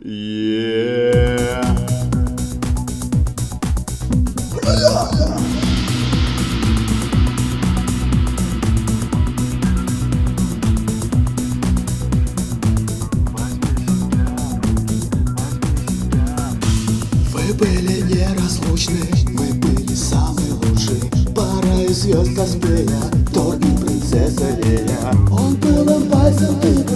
Yeah. Вы были неразлучны, мы были самые лучшие Пара и звезд Каспия, Тор и принцесса Лея Он был пальцем, ты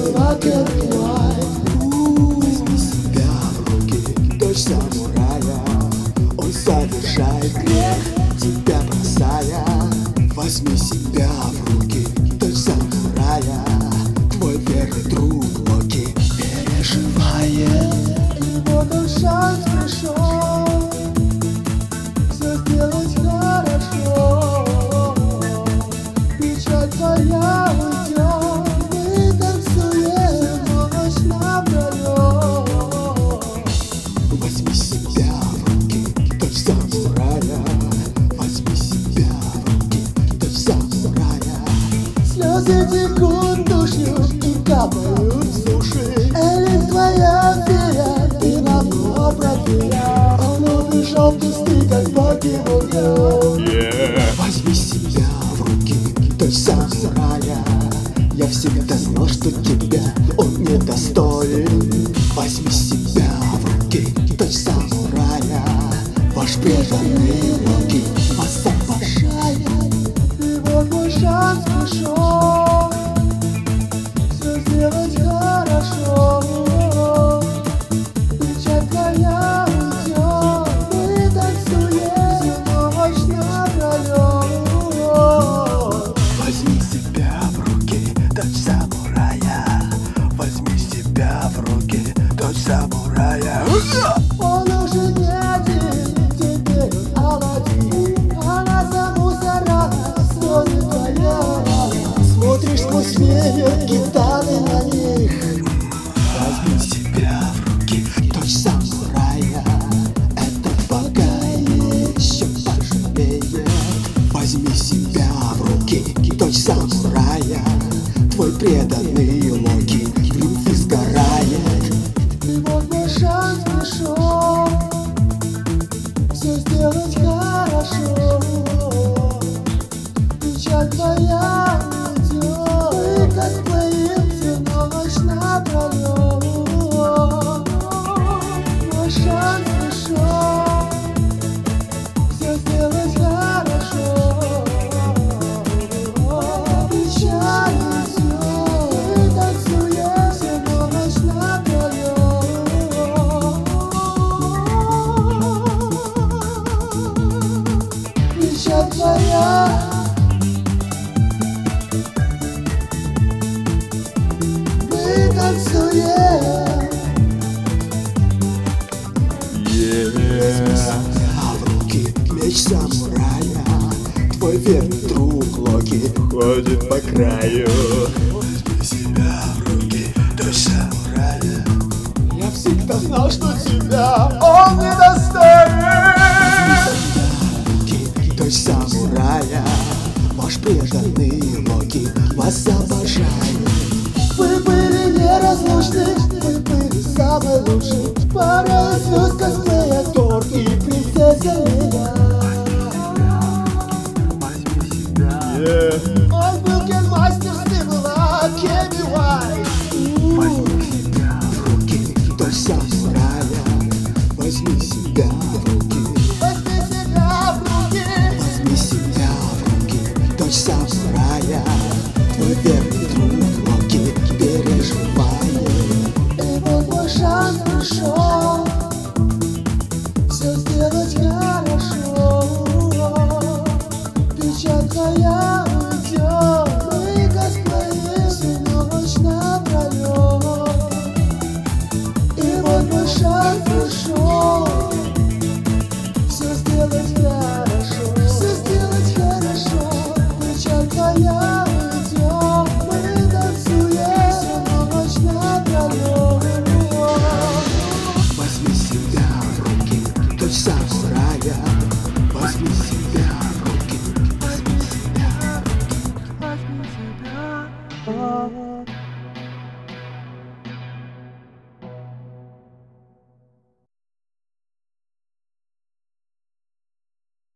Возьми себя Слезы текут душью и капают с души Элен твоя фея, ты намного правее Он убежал в кусты, как волнуют Yeah. Возьми себя в руки, дочь самурая Я всегда знал, что тебя он не достоин. Возьми себя в руки, дочь самурая Ваш преданный Локи меч самурая. Твой верный друг Локи Ходит по краю. Возьми себя в руки, дочь самурая. Я всегда знал, что тебя он не достоин Руки, дочь самурая. Ваш преданный Локи вас обожает вы были самые лучшие Пара звезд косплея, Тор и принцесса Лея Yeah. Он был генмастер, ты была Кеми Уайт Возьми себя в руки, дочь самурая Возьми себя в руки Возьми себя в руки Возьми себя в руки, дочь самурая Твой верный